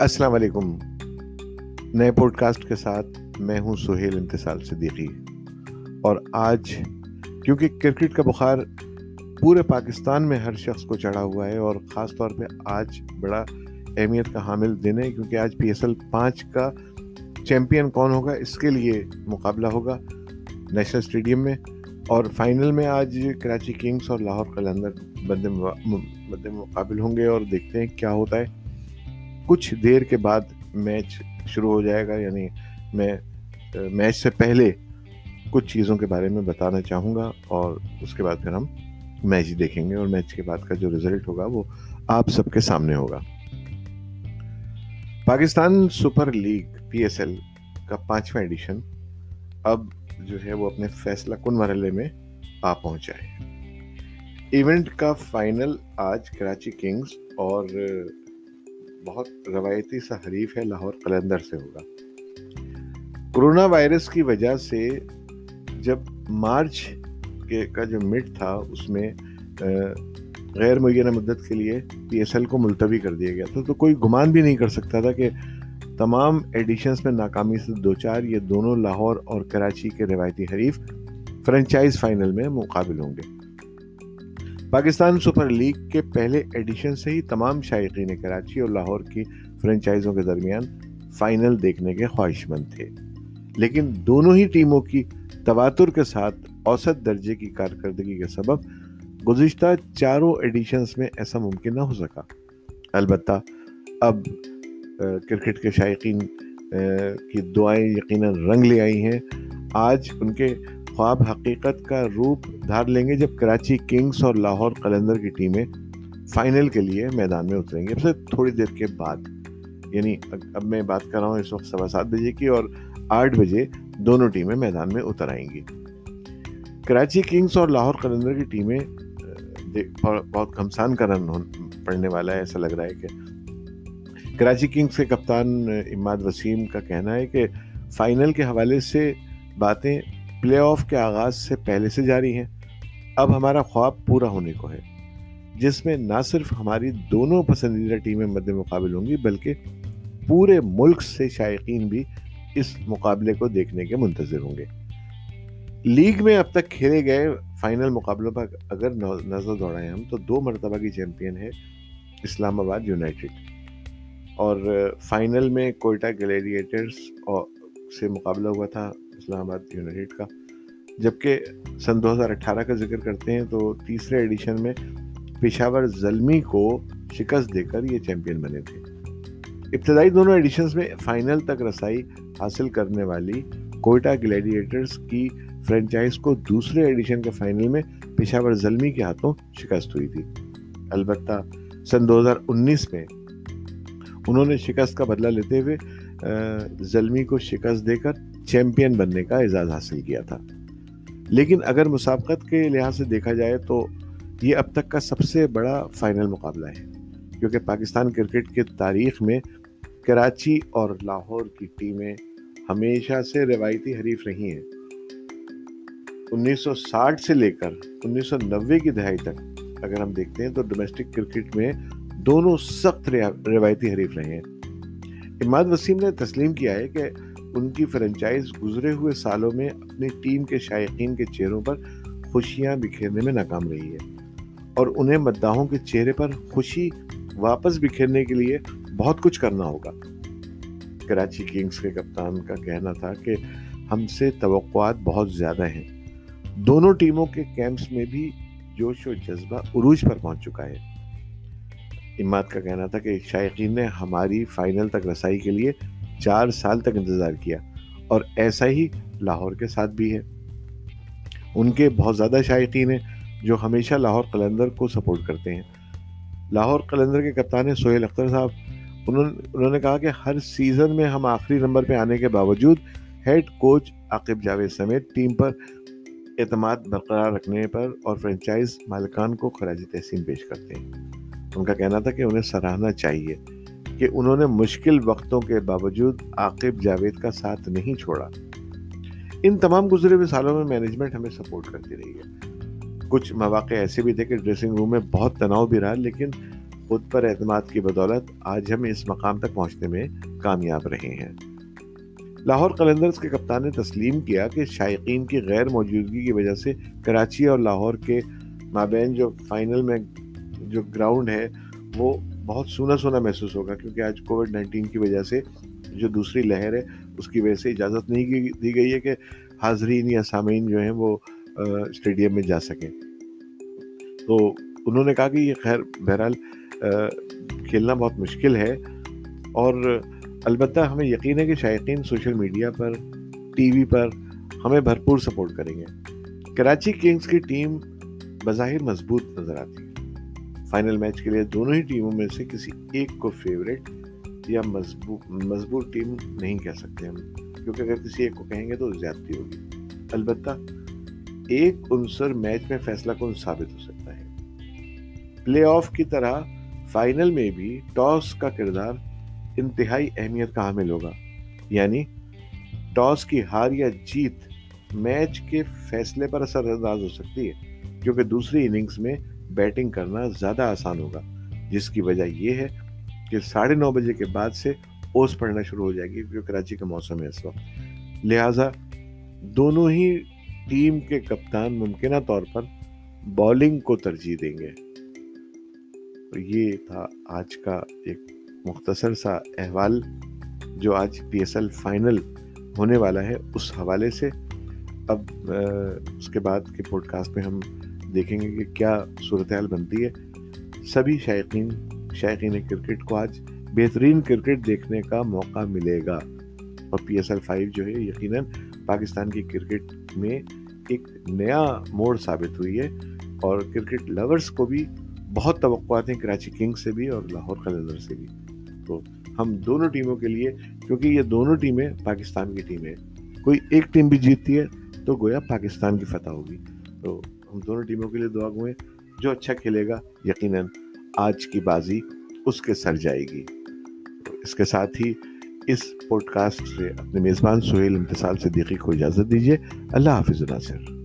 السلام علیکم۔ نئے پوڈ کاسٹ کے ساتھ میں ہوں سہیل انتصال صدیقی۔ اور آج کیونکہ کرکٹ کا بخار پورے پاکستان میں ہر شخص کو چڑھا ہوا ہے اور خاص طور پہ آج بڑا اہمیت کا حامل دن ہے کیونکہ آج پی ایس ایل پانچ کا چیمپئن کون ہوگا، اس کے لیے مقابلہ ہوگا نیشنل اسٹیڈیم میں۔ اور فائنل میں آج کراچی کنگس اور لاہور قلندر بندے بندے مقابل ہوں گے اور دیکھتے ہیں کیا ہوتا ہے۔ کچھ دیر کے بعد میچ شروع ہو جائے گا یعنی میں، میچ سے پہلے کچھ چیزوں کے بارے میں بتانا چاہوں گا اور اس کے بعد پھر ہم میچ دیکھیں گے اور میچ کے بعد کا جو رزلٹ ہوگا وہ آپ سب کے سامنے ہوگا۔ Pakistan Super League P S L کا پانچواں ایڈیشن اب جو ہے وہ اپنے فیصلہ کن مرحلے میں آ پہنچا ہے۔ ایونٹ کا فائنل آج کراچی کنگز اور بہت روایتی سا حریف ہے لاہور قلندر سے ہوگا۔ کرونا وائرس کی وجہ سے جب مارچ کے کا جو مٹ تھا، اس میں غیر معینہ مدت کے لیے پی ایس ایل کو ملتوی کر دیا گیا تھا۔ تو کوئی گمان بھی نہیں کر سکتا تھا کہ تمام ایڈیشنز میں ناکامی سے دو چار یہ دونوں لاہور اور کراچی کے روایتی حریف فرنچائز فائنل میں مقابل ہوں گے۔ پاکستان سپر لیگ کے پہلے ایڈیشن سے ہی تمام شائقین کراچی اور لاہور کی فرنچائزوں کے درمیان فائنل دیکھنے کے خواہش مند تھے۔ لیکن دونوں ہی ٹیموں کی تواتر کے ساتھ اوسط درجے کی کارکردگی کے سبب گزشتہ چاروں ایڈیشنز میں ایسا ممکن نہ ہو سکا۔ البتہ اب کرکٹ کے شائقین کی دعائیں یقیناً رنگ لے آئی ہیں۔ آج ان کے خواب حقیقت کا روپ دھار لیں گے جب کراچی کنگز اور لاہور قلندر کی ٹیمیں فائنل کے لیے میدان میں اتریں گے اب سے تھوڑی دیر کے بعد یعنی اب میں بات کر رہا ہوں اس وقت سوا سات بجے کی اور آٹھ بجے دونوں ٹیمیں میدان میں اتر آئیں گی۔ کراچی کنگز اور لاہور قلندر کی ٹیمیں بہت گھمسان کا رن پڑنے والا ہے، ایسا لگ رہا ہے کہ کراچی کنگز کے کپتان اماد وسیم کا کہنا ہے کہ فائنل کے حوالے سے باتیں پلے آف کے آغاز سے پہلے سے جاری ہیں۔ اب ہمارا خواب پورا ہونے کو ہے۔ جس میں نہ صرف ہماری دونوں پسندیدہ ٹیمیں مد مقابل ہوں گی، بلکہ پورے ملک سے شائقین بھی اس مقابلے کو دیکھنے کے منتظر ہوں گے۔ لیگ میں اب تک کھیلے گئے فائنل مقابلوں پر اگر نظر دوڑائیں ہم، تو دو مرتبہ کی چیمپئن ہے اسلام آباد یونائٹڈ۔ اور فائنل میں کوئٹہ گلیڈیٹرز سے مقابلہ ہوا تھا۔ اسلام آباد یونائٹیڈ کا۔ جبکہ سن دو ہزار اٹھارہ کا ذکر کرتے ہیں تو تیسرے ایڈیشن میں پشاور زلمی کو شکست دے کر یہ چیمپئن بنے تھے۔ ابتدائی دونوں ایڈیشنز میں فائنل تک رسائی حاصل کرنے والی کوئٹہ گلیڈیٹرز کی فرنچائز کو دوسرے ایڈیشن کے فائنل میں پشاور زلمی کے ہاتھوں شکست ہوئی تھی۔ البتہ سن دو ہزار انیس میں انہوں نے شکست کا بدلہ لیتے ہوئے زلمی کو شکست دے کر چیمپئن بننے کا اعزاز حاصل کیا تھا۔ لیکن اگر مسابقت کے لحاظ سے دیکھا جائے تو یہ اب تک کا سب سے بڑا فائنل مقابلہ ہے، کیونکہ پاکستان کرکٹ کے تاریخ میں کراچی اور لاہور کی ٹیمیں ہمیشہ سے روایتی حریف رہی ہیں۔ انیس سو ساٹھ سے لے کر انیس سو نوے کی دہائی تک اگر ہم دیکھتے ہیں تو ڈومیسٹک کرکٹ میں دونوں سخت روایتی حریف رہے ہیں۔ اماد وسیم نے تسلیم کیا ہے کہ ان کی فرنچائز گزرے ہوئے سالوں میں اپنی ٹیم کے شائقین کے چہروں پر خوشیاں بکھیرنے میں ناکام رہی ہے اور انہیں مداحوں کے چہرے پر خوشی واپس بکھیرنے کے لیے بہت کچھ کرنا ہوگا۔ کراچی کنگز کے کپتان کا کہنا تھا کہ ہم سے توقعات بہت زیادہ ہیں۔ دونوں ٹیموں کے کیمپس میں بھی جوش و جذبہ عروج پر پہنچ چکا ہے۔ اماد کا کہنا تھا کہ شائقین نے ہماری فائنل تک رسائی کے لیے چار سال تک انتظار کیا اور ایسا ہی لاہور کے ساتھ بھی ہے۔ ان کے بہت زیادہ شائقین ہیں جو ہمیشہ لاہور قلندر کو سپورٹ کرتے ہیں۔ لاہور قلندر کے کپتان سہیل اختر صاحب، انہوں نے کہا کہ ہر سیزن میں ہم آخری نمبر پہ آنے کے باوجود ہیڈ کوچ عاقب جاوید سمیت ٹیم پر اعتماد برقرار رکھنے پر اور فرنچائز مالکان کو خراج تحسین پیش کرتے ہیں۔ ان کا کہنا تھا کہ انہیں سراہنا چاہیے۔ کہ انہوں نے مشکل وقتوں کے باوجود عاقب جاوید کا ساتھ نہیں چھوڑا۔ ان تمام گزرے ہوئے سالوں میں مینجمنٹ ہمیں سپورٹ کرتی رہی ہے۔ کچھ مواقع ایسے بھی تھے کہ ڈریسنگ روم میں بہت تناؤ بھی رہا، لیکن خود پر اعتماد کی بدولت آج ہم اس مقام تک پہنچنے میں کامیاب رہے ہیں۔ لاہور قلندرز کے کپتان نے تسلیم کیا کہ شائقین کی غیر موجودگی کی وجہ سے کراچی اور لاہور کے مابین جو فائنل میں جو گراؤنڈ ہے، وہ بہت سونا سونا محسوس ہوگا کیونکہ آج کووڈ نائنٹین کی وجہ سے جو دوسری لہر ہے، اس کی وجہ سے اجازت نہیں دی گئی ہے کہ حاضرین یا سامعین جو ہیں وہ اسٹیڈیم میں جا سکیں۔ تو انہوں نے کہا کہ یہ خیر بہرحال کھیلنا بہت مشکل ہے۔ اور البتہ ہمیں یقین ہے کہ شائقین سوشل میڈیا پر، ٹی وی پر ہمیں بھرپور سپورٹ کریں گے۔ کراچی کنگز کی ٹیم بظاہر مضبوط نظر آتی۔ ہے فائنل میچ کے لیے دونوں ہی ٹیموں میں سے کسی ایک کو فیوریٹ یا مضبوط ٹیم نہیں کہہ سکتے ہم۔ کیونکہ اگر کسی ایک کو کہیں گے تو زیادتی ہوگی۔ البتہ ایک عنصر میچ میں فیصلہ کن ثابت ہو سکتا ہے۔ پلے آف کی طرح فائنل میں بھی ٹاس کا کردار انتہائی اہمیت کا حامل ہوگا۔ یعنی ٹاس کی ہار یا جیت میچ کے فیصلے پر اثر انداز ہو سکتی ہے، کیونکہ دوسری اننگز میں بیٹنگ کرنا زیادہ آسان ہوگا۔ جس کی وجہ یہ ہے کہ ساڑھے نو بجے کے بعد سے اوس پڑنا شروع ہو جائے گی کیونکہ کراچی کا موسم ہے اس وقت۔ لہٰذا دونوں ہی ٹیم کے کپتان ممکنہ طور پر بالنگ کو ترجیح دیں گے۔ یہ تھا آج کا ایک مختصر سا احوال جو آج پی ایس ایل فائنل ہونے والا ہے اس حوالے سے۔ اب اس کے بعد کے پوڈ کاسٹ میں ہم دیکھیں گے کہ کیا صورتحال بنتی ہے۔ سبھی شائقین شائقین کرکٹ کو آج بہترین کرکٹ دیکھنے کا موقع ملے گا۔ اور پی ایس ایل فائیو جو ہے، یقیناً پاکستان کی کرکٹ میں ایک نیا موڑ ثابت ہوئی ہے۔ اور کرکٹ لورز کو بھی بہت توقعات ہیں، کراچی کنگ سے بھی اور لاہور قلندر سے بھی۔ تو ہم دونوں ٹیموں کے لیے، کیونکہ یہ دونوں ٹیمیں پاکستان کی ٹیمیں کوئی ایک ٹیم بھی جیتتی ہے تو گویا پاکستان کی فتح ہوگی۔ تو ہم دونوں ٹیموں کے لیے دعا گوئیں جو اچھا کھیلے گا، یقیناً آج کی بازی اس کے سر جائے گی۔ اس کے ساتھ ہی اس پوڈ کاسٹ سے اپنے میزبان سہیل امتصال صدیقی کو اجازت دیجیے۔ اللہ حافظ ناصر۔